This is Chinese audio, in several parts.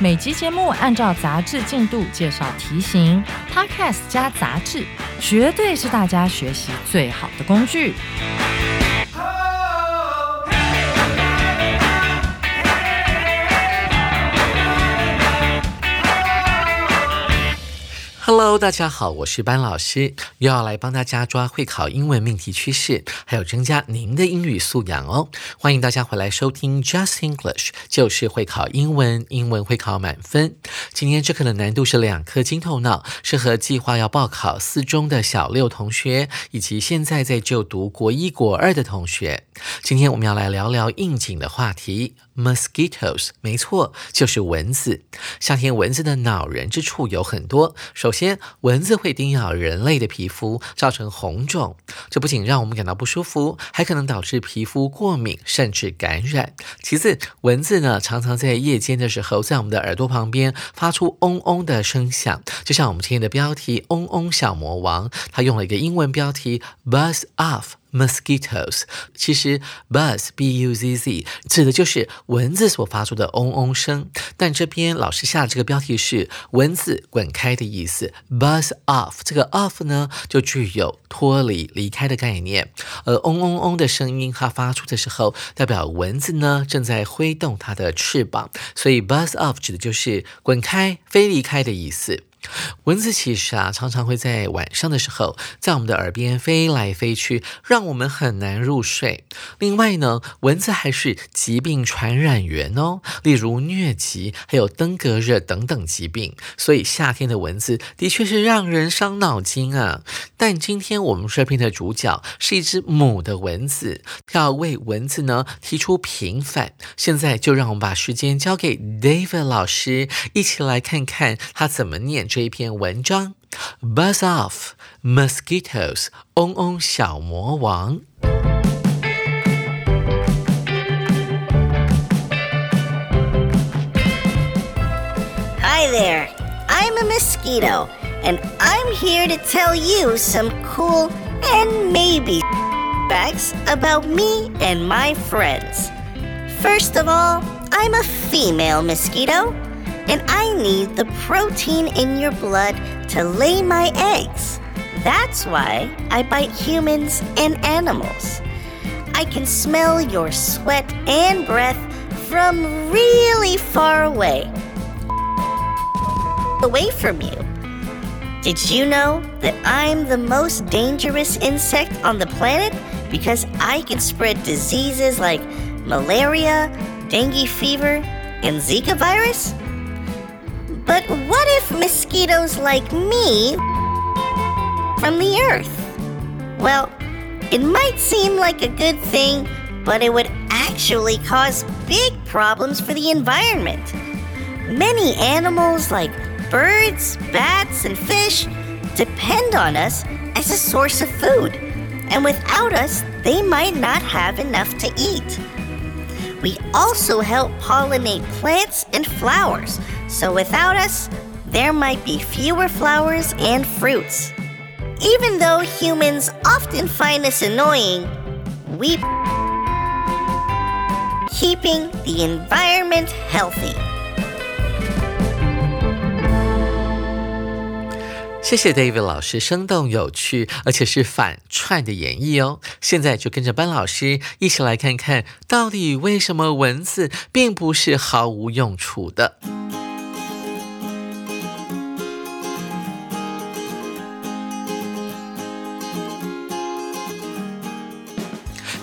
每集节目按照杂志进度介绍题型，Podcast 加杂志，绝对是大家学习最好的工具。Hello，大家好，我是班老师，又要来帮大家抓会考英文命题趋势，还有增加您的英语素养哦。欢迎大家回来收听 Just English，就是会考英文，英文会考满分。今天这课的难度是两颗金头脑，适合计划要报考四中的小六同学，以及现在在就读国一、国二的同学。今天我们要来聊聊应景的话题。Mosquitoes，没错，就是蚊子。夏天蚊子的恼人之处有很多。首先，蚊子会叮咬人类的皮肤，造成红肿，这不仅让我们感到不舒服，还可能导致皮肤过敏，甚至感染。其次，蚊子呢常常在夜间的时候，在我们的耳朵旁边发出嗡嗡的声响，就像我们今天的标题“嗡嗡小魔王”，它用了一个英文标题 “buzz off”。Mosquitoes，其实 buzz b u z z 指的就是蚊子所发出的嗡嗡声，但这边老师下的这个标题是蚊子滚开的意思。Buzz off，这个 off 呢就具有脱离、离开的概念，而嗡嗡嗡的声音它发出的时候，代表蚊子呢正在挥动它的翅膀，所以 buzz off 指的就是滚开、飞离开的意思。蚊子其实啊，常常会在晚上的时候，在我们的耳边飞来飞去，让我们很难入睡。另外呢，蚊子还是疾病传染源哦，例如疟疾、还有登革热等等疾病。所以夏天的蚊子的确是让人伤脑筋啊。但今天我们这篇的主角是一只母的蚊子，要为蚊子呢提出平反。现在就让我们把时间交给 David 老师，一起来看看他怎么念。这一篇文章，Buzz off mosquitoes，嗡嗡小魔王。Hi there, I'm a mosquito, and I'm here to tell you some cool and maybe facts about me and my friends. First of all, I'm a female mosquito and I need the protein in your blood to lay my eggs. That's why I bite humans and animals. I can smell your sweat and breath from really far away. Away from you. Did you know that I'm the most dangerous insect on the planet because I can spread diseases like malaria, dengue fever, and Zika virus? But what if mosquitoes like me from the earth? Well, it might seem like a good thing, but it would actually cause big problems for the environment. Many animals, like birds, bats, and fish, depend on us as a source of food, and without us, they might not have enough to eat. We also help pollinate plants and flowers, so without us, there might be fewer flowers and fruits. Even though humans often find us annoying, we keeping the environment healthy. 谢谢 David 老师生动有趣，而且是反串的演绎哦。现在就跟着班老师一起来看看到底为什么蚊子并不是毫无用处的。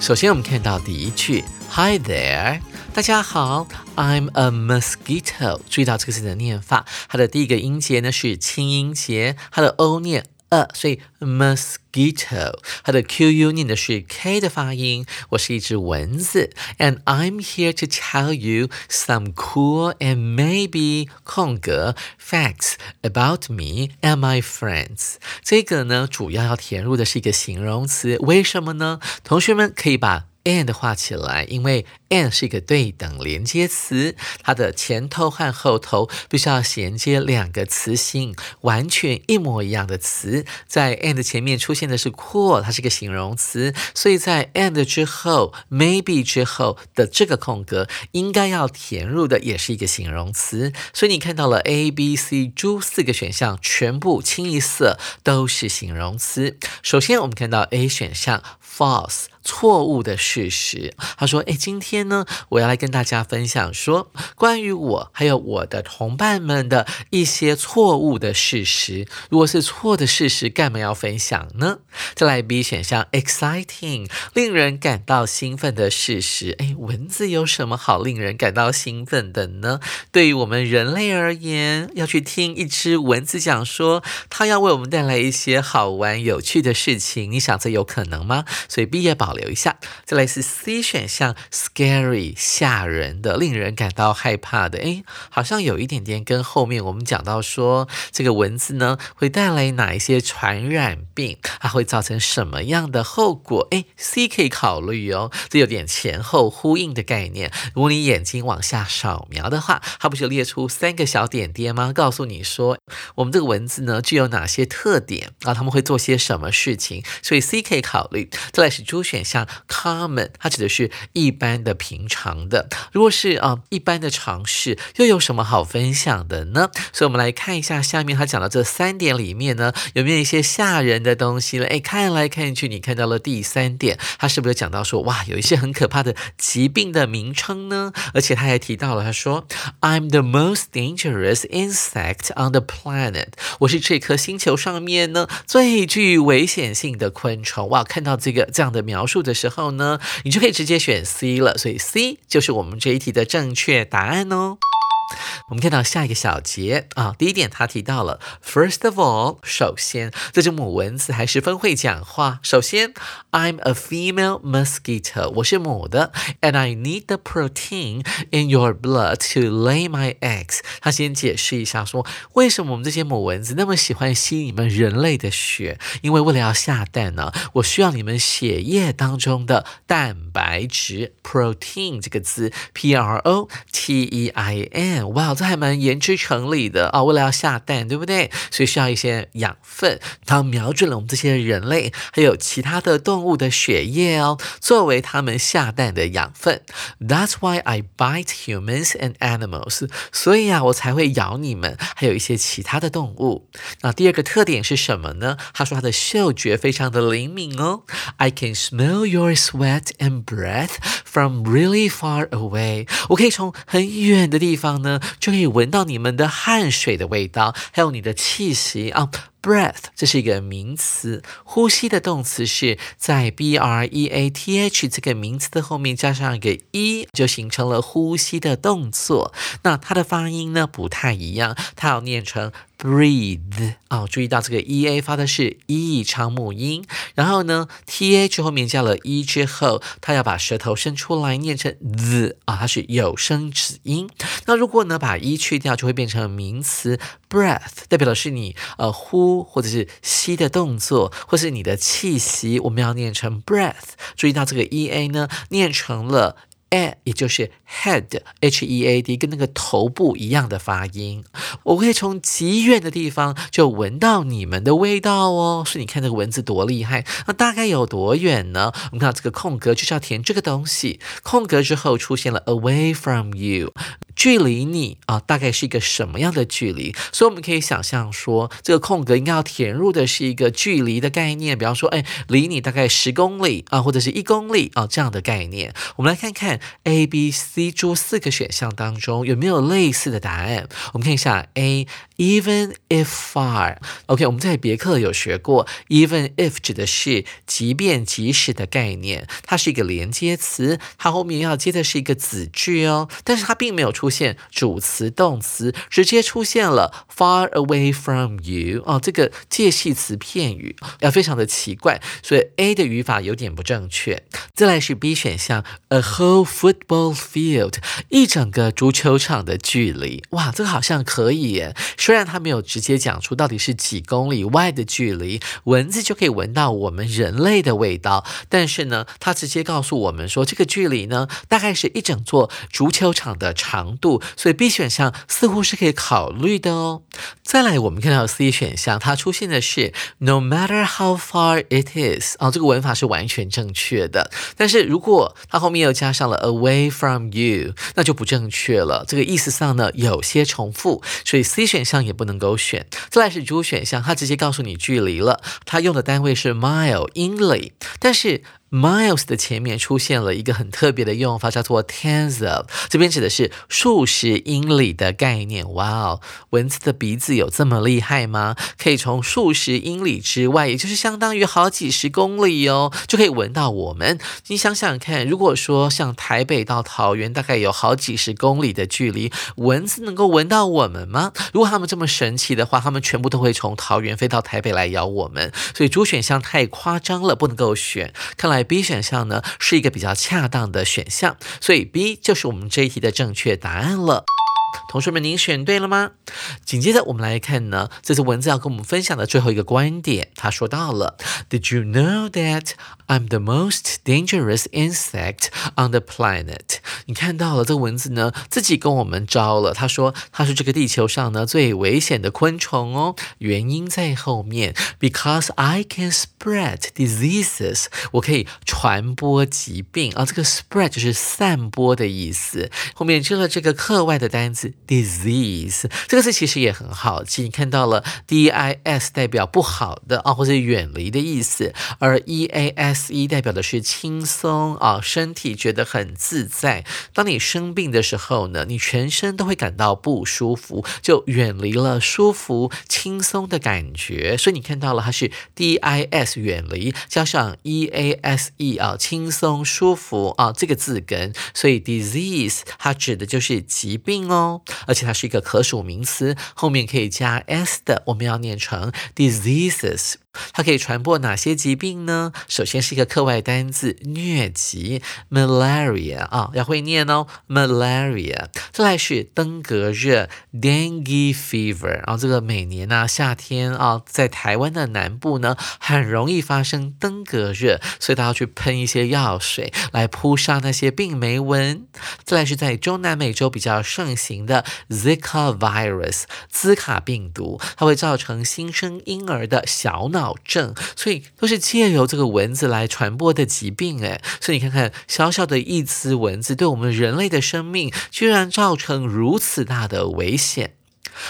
首先，我们看到第一句，Hi there，大家好，I'm a mosquito。注意到这个字的念法，它的第一个音节呢是轻音节，它的 o 念呃，所以 mosquito 它的 Q U 念的是 K 的发音。我是一只蚊子，and I'm here to tell you some cool and maybe 空格 facts about me and my friends。这个呢，主要要填入的是一个形容词，为什么呢？同学们可以把。 and 画起来，因为 and 是一个对等连接词，它的前头和后头必须要衔接两个词性完全一模一样的词。在 and 前面出现的是 cool，它是个形容词，所以在 and 之后，maybe 之后的这个空格应该要填入的也是一个形容词。所以你看到了 A、B、C、D 四个选项，全部清一色都是形容词。首先我们看到 A 选项 false。错误的事实。他说：“哎，今天呢，我要来跟大家分享说关于我还有我的同伴们的一些错误的事实。如果是错的事实，干嘛要分享呢？”再来 B 选项，exciting，令人感到兴奋的事实。哎，蚊子有什么好令人感到兴奋的呢？对于我们人类而言，要去听一只蚊子讲说，它要为我们带来一些好玩有趣的事情，你想这有可能吗？所以 B 也保。留一下，再来是 C 选项，scary 吓人的，令人感到害怕的。诶，好像有一点点跟后面我们讲到说，这个蚊子呢会带来哪一些传染病，它会造成什么样的后果？诶 c 可以考虑哦，这有点前后呼应的概念。如果你眼睛往下扫描的话，它不是列出三个小点点吗？告诉你说，我们这个蚊子呢具有哪些特点啊？他们会做些什么事情？所以 C 可以考虑。再来是猪选。项 common，它指的是一般的、平常的。如果是啊一般的尝试，又有什么好分享的呢？所以，我们来看一下下面他讲的这三点里面呢，有没有一些吓人的东西了？哎，看来看去，你看到了第三点，他是不是讲到说，哇，有一些很可怕的疾病的名称呢？而且他还提到了，他说，I'm the most dangerous insect on the planet。我是这颗星球上面呢最具危险性的昆虫。哇，看到这个这样的描述。的时候呢，你就可以直接选 C 了，所以 C 就是我们这一题的正确答案哦。我们看到下一个小节啊，第一点他提到了，First of all，首先这只母蚊子还十分会讲话。首先，I'm a female mosquito，我是母的，and I need the protein in your blood to lay my eggs。他先解释一下说，为什么我们这些母蚊子那么喜欢吸你们人类的血？因为为了要下蛋呢，我需要你们血液当中的蛋白质，protein 这个字，P R O T E I N。哇，这还蛮言之成理的啊！为了要下蛋，对不对？所以需要一些养分。它瞄准了我们这些人类，还有其他的动物的血液哦，作为它们下蛋的养分。That's why I bite humans and animals。所以啊，我才会咬你们，还有一些其他的动物。那第二个特点是什么呢？他说他的嗅觉非常的灵敏哦。I can smell your sweat and breath from really far away。我可以从很远的地方。呢，就可以闻到你们的汗水的味道，还有你的气息啊。Breath，这是一个名词，呼吸的动词是在 b r e a t h 这个名词的后面加上一个 e，就形成了呼吸的动作。那它的发音呢不太一样，它要念成 breathe 啊。注意到这个 e a 发的是 e 长母音，然后呢 t h 后面加了 e 之后，它要把舌头伸出来念成 z 啊，它是有声子音。那如果呢把 e 去掉，就会变成名词 breath，代表的是你呃呼。或者是吸的动作，或是你的气息，我们要念成 breath。注意到这个 e a 呢，念成了 a，也就是 head h e a d，跟那个头部一样的发音。我会从极远的地方就闻到你们的味道哦。所以你看这个蚊子多厉害，那大概有多远呢？我们看到这个空格就是要填这个东西，空格之后出现了 away from you。距离你啊，大概是一个什么样的距离？所以我们可以想象说，这个空格应该要填入的是一个距离的概念，比方说，哎，离你大概十公里啊，或者是一公里啊这样的概念。我们来看看 A、B、C、D 四个选项当中有没有类似的答案。我们看一下 A even if far。OK，我们在别克有学过，even if 指的是即便即使的概念，它是一个连接词，它后面要接的是一个子句哦。但是它并没有出现主词、动词，直接出现了 far away from you 哦，这个介系词片语要非常的奇怪，所以 A 的语法有点不正确。再来是 B 选项，a whole football field，一整个足球场的距离。哇，这个好像可以耶。虽然它没有直接讲出到底是几公里外的距离，蚊子就可以闻到我们人类的味道，但是呢，它直接告诉我们说这个距离呢，大概是一整座足球场的长度，所以 B 选项似乎是可以考虑的哦。再来，我们看到 C 选项，它出现的是 No matter how far it is，哦，这个文法是完全正确的。但是如果它后面又加上了 away from you，那就不正确了。这个意思上呢有些重复，所以 C 选项也不能够选。再来是主选项，它直接告诉你距离了，它用的单位是 mile 英里，但是。Miles 的前面出现了一个很特别的用法，叫做 tens of，这边指的是数十英里的概念。哇哦，蚊子的鼻子有这么厉害吗？可以从数十英里之外，也就是相当于好几十公里哦，就可以闻到我们。你想想看，如果说像台北到桃园大概有好几十公里的距离，蚊子能够闻到我们吗？如果他们这么神奇的话，他们全部都会从桃园飞到台北来咬我们。所以主选项太夸张了，不能够选。看来。B 选项呢是一个比较恰当的选项，所以 B 就是我们这一题的正确答案了。同学们，您选对了吗？紧接着我们来看呢，这次文字要跟我们分享的最后一个观点，他说到了：Did you know that I'm the most dangerous insect on the planet？你看到了这个文字呢，自己跟我们招了。他说他是这个地球上呢最危险的昆虫哦，原因在后面，because I can spread diseases，我可以传播疾病啊。这个 spread 就是散播的意思，后面接了这个课外的单词 disease，这个字其实也很好记。你看到了 d i s 代表不好的啊，或者远离的意思，而 e a s e 代表的是轻松啊，身体觉得很自在。当你生病的时候呢，你全身都会感到不舒服，就远离了舒服、轻松的感觉。所以你看到了，它是 D I S 远离加上 E A S E 啊，轻松舒服啊这个字根，所以 disease 它指的就是疾病哦，而且它是一个可数名词，后面可以加 s 的，我们要念成 diseases。它可以传播哪些疾病呢？首先是一个课外单字疟疾，malaria 啊，要会念哦，malaria。再来是登革热，dengue fever。然后这个每年呢夏天啊，在台湾的南部呢，很容易发生登革热，所以他要去喷一些药水来扑杀那些病媒蚊。再来是在中南美洲比较盛行的 Zika virus，兹卡病毒，它会造成新生婴儿的小脑。脑症，所以都是借由这个蚊子来传播的疾病，哎，所以你看看小小的一只蚊子，对我们人类的生命居然造成如此大的危险。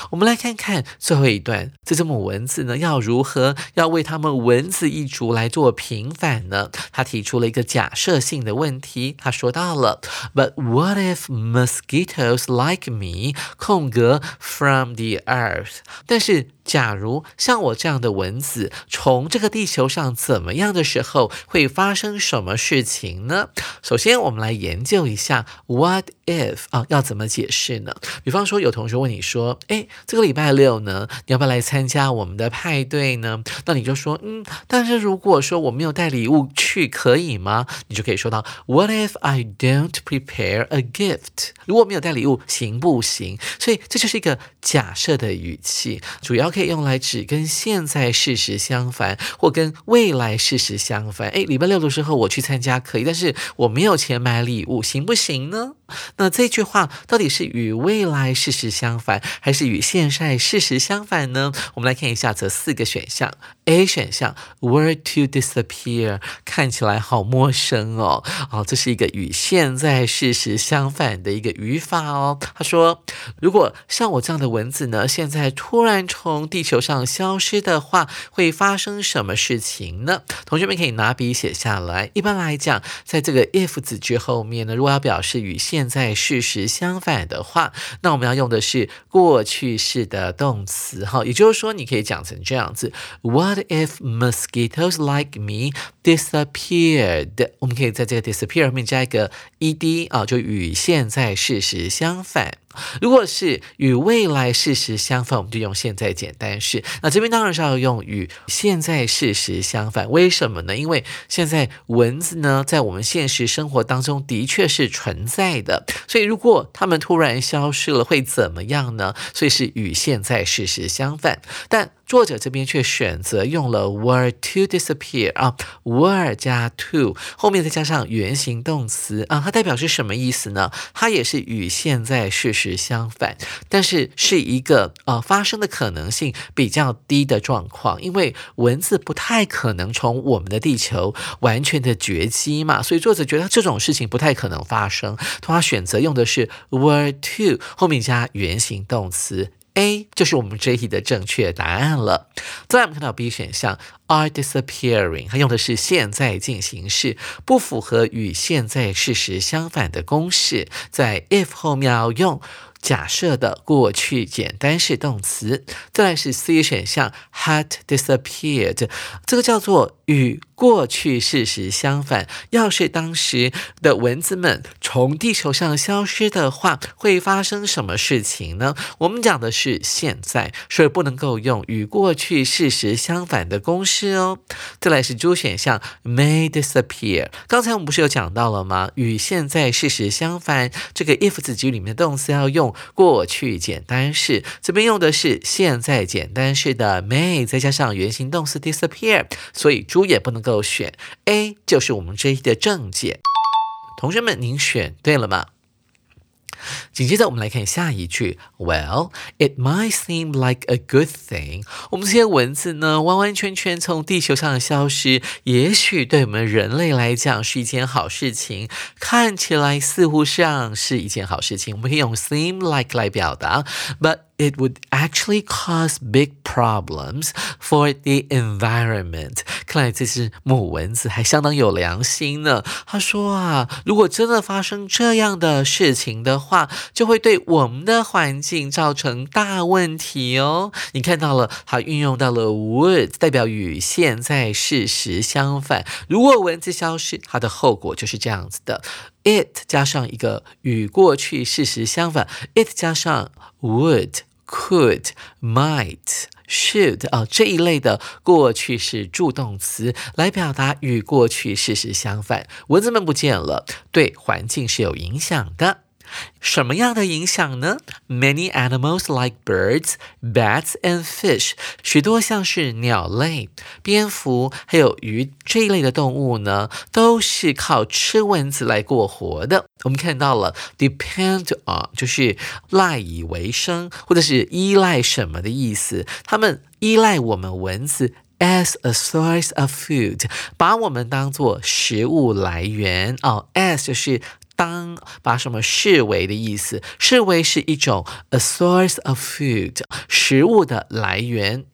我们来看看最后一段，这只母蚊子呢，要如何要为他们蚊子一族来做平反呢？他提出了一个假设性的问题，他说到了，But what if mosquitoes like me 空格 from the earth？但是假如像我这样的蚊子从这个地球上怎么样的时候，会发生什么事情呢？首先，我们来研究一下 What if 啊，要怎么解释呢？比方说，有同学问你说，哎，这个礼拜六呢，你要不要来参加我们的派对呢？那你就说，嗯，但是如果说我没有带礼物去，可以吗？你就可以说到 What if I don't prepare a gift？如果没有带礼物，行不行？所以这就是一个假设的语气，主要。可以用来指跟现在事实相反，或跟未来事实相反。诶，礼拜六的时候我去参加可以，但是我没有钱买礼物，行不行呢？那这句话到底是与未来事实相反，还是与现在事实相反呢？我们来看一下这四个选项。A 选项，were to disappear，看起来好陌生哦。哦，这是一个与现在事实相反的一个语法哦。他说，如果像我这样的文字呢，现在突然从地球上消失的话，会发生什么事情呢？同学们可以拿笔写下来。一般来讲，在这个 if 子句后面呢，如果要表示与现现在事实相反的话，那我们要用的是过去式的动词。哈，也就是说，你可以讲成这样子：What if mosquitoes like me disappeared？我们可以在这个 disappear 后面加一个 ed 啊，就与现在事实相反。如果是与未来事实相反，我们就用现在简单式。那这边当然是要用与现在事实相反。为什么呢？因为现在蚊子呢，在我们现实生活当中的确是存在的。所以如果它们突然消失了，会怎么样呢？所以是与现在事实相反。但作者这边却选择用了 were to disappear 啊，were 加 to 后面再加上原形动词啊，它代表是什么意思呢？它也是与现在事实相反，但是是一个呃发生的可能性比较低的状况，因为蚊子不太可能从我们的地球完全的绝迹嘛，所以作者觉得这种事情不太可能发生，他选择用的是 were to 后面加原形动词。A 就是我们这一题的正确答案了。再来，我们看到 B 选项，are disappearing，它用的是现在进行式，不符合与现在事实相反的公式，在 if 后面要用。假设的过去简单式动词，再来是 C 选项，had disappeared，这个叫做与过去事实相反。要是当时的蚊子们从地球上消失的话，会发生什么事情呢？我们讲的是现在，所以不能够用与过去事实相反的公式哦。再来是 D 选项，may disappear。刚才我们不是有讲到了吗？与现在事实相反，这个 if 子句里面的动词要用。过去简单式这边用的是现在简单式的 may，再加上原形动词 disappear，所以猪也不能够选 A，就是我们这一的正解。同学们，您选对了吗？紧接着，我们来看下一句。Well, it might seem like a good thing。我们这些蚊子呢，完完全全从地球上消失，也许对我们人类来讲是一件好事情。看起来似乎上是一件好事情，我们可以用 seem like 来表达。But it would actually cause big problems for the environment。看来这只母蚊子还相当有良心呢。他说啊，如果真的发生这样的事情的话，就会对我们的环境造成大问题哦。你看到了，它运用到了 would，代表与现在事实相反。如果蚊子消失，它的后果就是这样子的。It 加上一个与过去事实相反，it 加上 would、could、might、should 啊这一类的过去式助动词来表达与过去事实相反。蚊子们不见了，对环境是有影响的。什么样的影响呢？Many animals like birds, bats, and fish，许多像是鸟类、蝙蝠还有鱼这一类的动物呢，都是靠吃蚊子来过活的。我们看到了 depend on，就是赖以为生或者是依赖什么的意思。他们依赖我们蚊子 as a source of food，把我们当做食物来源哦。as 就是。当把什么视为的意思，视为是一种 a source of food 食物的来源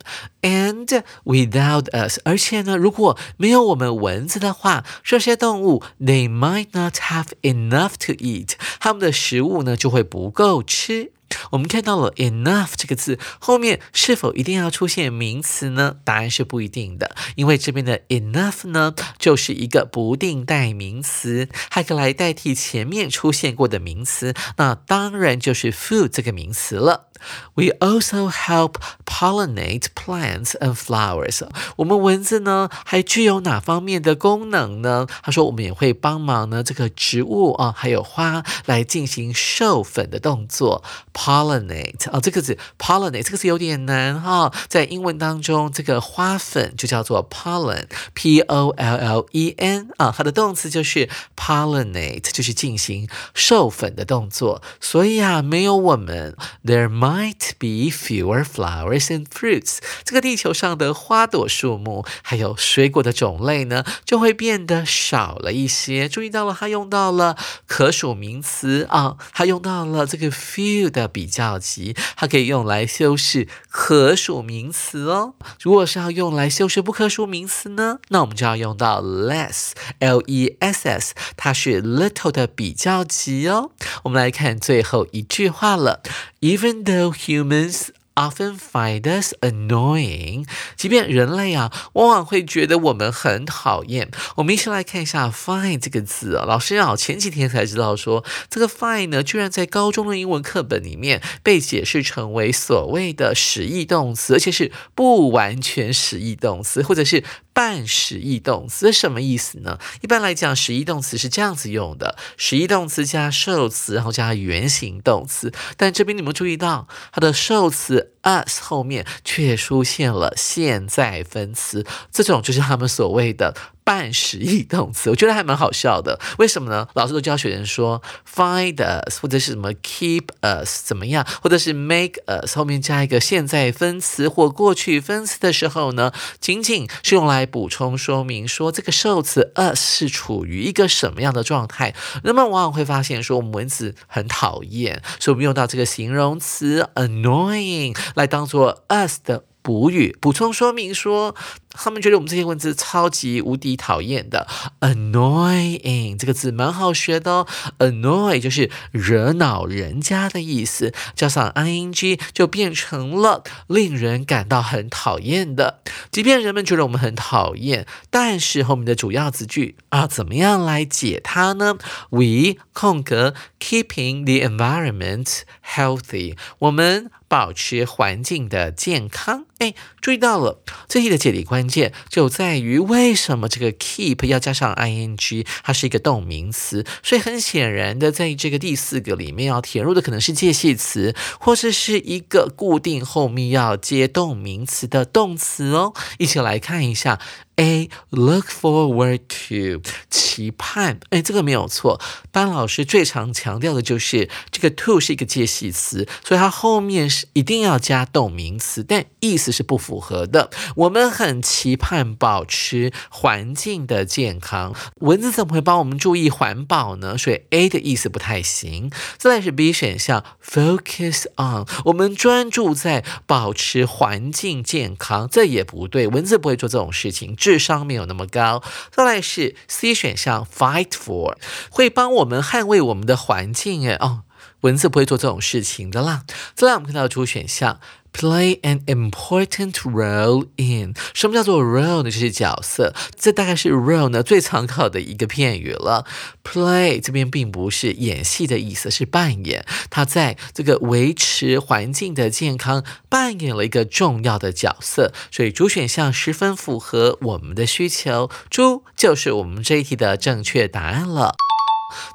，and without us，而且呢，如果没有我们蚊子的话，这些动物 they might not have enough to eat，它们的食物呢就会不够吃。我们看到了 enough 这个字后面是否一定要出现名词呢？答案是不一定的，因为这边的 enough 呢就是一个不定代名词，还可以来代替前面出现过的名词，那当然就是 food 这个名词了。We also help pollinate plants and flowers。我们蚊子呢还具有哪方面的功能呢？他说我们也会帮忙呢这个植物啊还有花来进行授粉的动作。pollinate 啊这个字 pollinate 这个字有点难哈，在英文当中这个花粉就叫做 pollen，p o l l e n 啊它的动词就是 pollinate，就是进行授粉的动作。所以啊没有我们，there might might be fewer flowers and fruits。这个地球上的花朵树木还有水果的种类呢，就会变得少了一些。注意到了，它用到了可数名词啊，它用到了这个 few 的比较级，它可以用来修饰可数名词哦。如果是要用来修饰不可数名词呢，那我们就要用到 less，l e s s，它是 little 的比较级哦。我们来看最后一句话了，Even though humans often find us annoying，即便人类啊，往往会觉得我们很讨厌。我们一起来看一下 find 这个字啊，老师啊，前几天才知道说，这个 find 呢，居然在高中的英文课本里面被解释成为所谓的实义动词，而且是不完全实义动词，或者是。半实义动词什么意思呢？一般来讲，实义动词是这样子用的：实义动词加受词，然后加原形动词。但这边你们注意到，它的受词 us 后面却出现了现在分词，这种就是他们所谓的。半实义动词，我觉得还蛮好笑的。为什么呢？老师都教学生说 find us 或者是什么 keep us 怎么样，或者是 make us 后面加一个现在分词或过去分词的时候呢，仅仅是用来补充说明说这个受词 us 是处于一个什么样的状态。那么往往会发现说我们文字很讨厌，所以我们用到这个形容词 annoying 来当做 us 的。补语补充说明说，他们觉得我们这些文字超级无敌讨厌的，annoying 这个字蛮好学的哦，annoy 就是惹恼人家的意思，加上 ing 就变成了令人感到很讨厌的。即便人们觉得我们很讨厌，但是后面的主要子句啊，怎么样来解它呢？We 空格 keeping the environment healthy，我们。保持环境的健康。哎，注意到了，这题的解题关关键就在于为什么这个 keep 要加上 ing，它是一个动名词，所以很显然的，在这个第四个里面要填入的可能是介系词，或者是一个固定后面要接动名词的动词哦。一起来看一下。A look forward to 期盼，哎，这个没有错。班老师最常强调的就是这个 to 是一个介系词，所以它后面是一定要加动名词，但意思是不符合的。我们很期盼保持环境的健康，文字怎么会帮我们注意环保呢？所以 A 的意思不太行。再来是 B 选项，focus on，我们专注在保持环境健康，这也不对，文字不会做这种事情。智商没有那么高。再来是 C 选项，fight for，会帮我们捍卫我们的环境。哎，哦，文字不会做这种事情的啦。再来，我们看到主选项。Play an important role in 什么叫做 role 呢？就是角色，这大概是 role 呢最常考的一个片语了。Play 这边并不是演戏的意思，是扮演。它在这个维持环境的健康扮演了一个重要的角色，所以主选项十分符合我们的需求。猪就是我们这一题的正确答案了。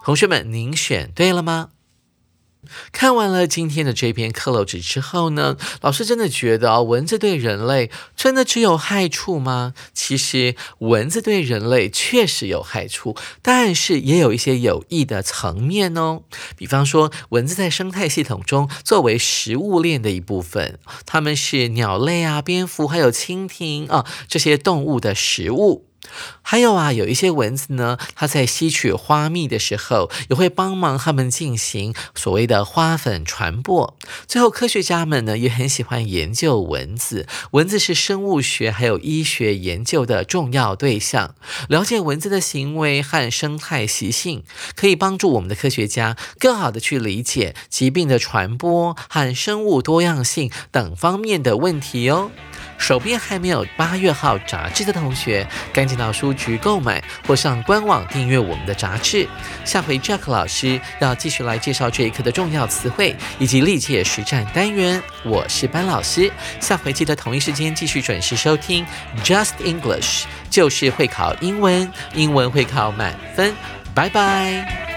同学们，您选对了吗？看完了今天的这篇课漏纸之后呢，老师真的觉得，蚊子对人类真的只有害处吗？其实蚊子对人类确实有害处，但是也有一些有益的层面哦。比方说，蚊子在生态系统中作为食物链的一部分，它们是鸟类啊、蝙蝠还有蜻蜓啊这些动物的食物。还有啊，有一些蚊子呢，它在吸取花蜜的时候，也会帮忙它们进行所谓的花粉传播。最后，科学家们呢也很喜欢研究蚊子，蚊子是生物学还有医学研究的重要对象。了解蚊子的行为和生态习性，可以帮助我们的科学家更好的去理解疾病的传播和生物多样性等方面的问题哦。手边还没有八月号杂志的同学，赶紧到书局购买或上官网订阅我们的杂志。下回 Jack 老师要继续来介绍这一课的重要词汇以及历届实战单元。我是班老师，下回记得同一时间继续准时收听 Just English，就是会考英文，英文会考满分。拜拜。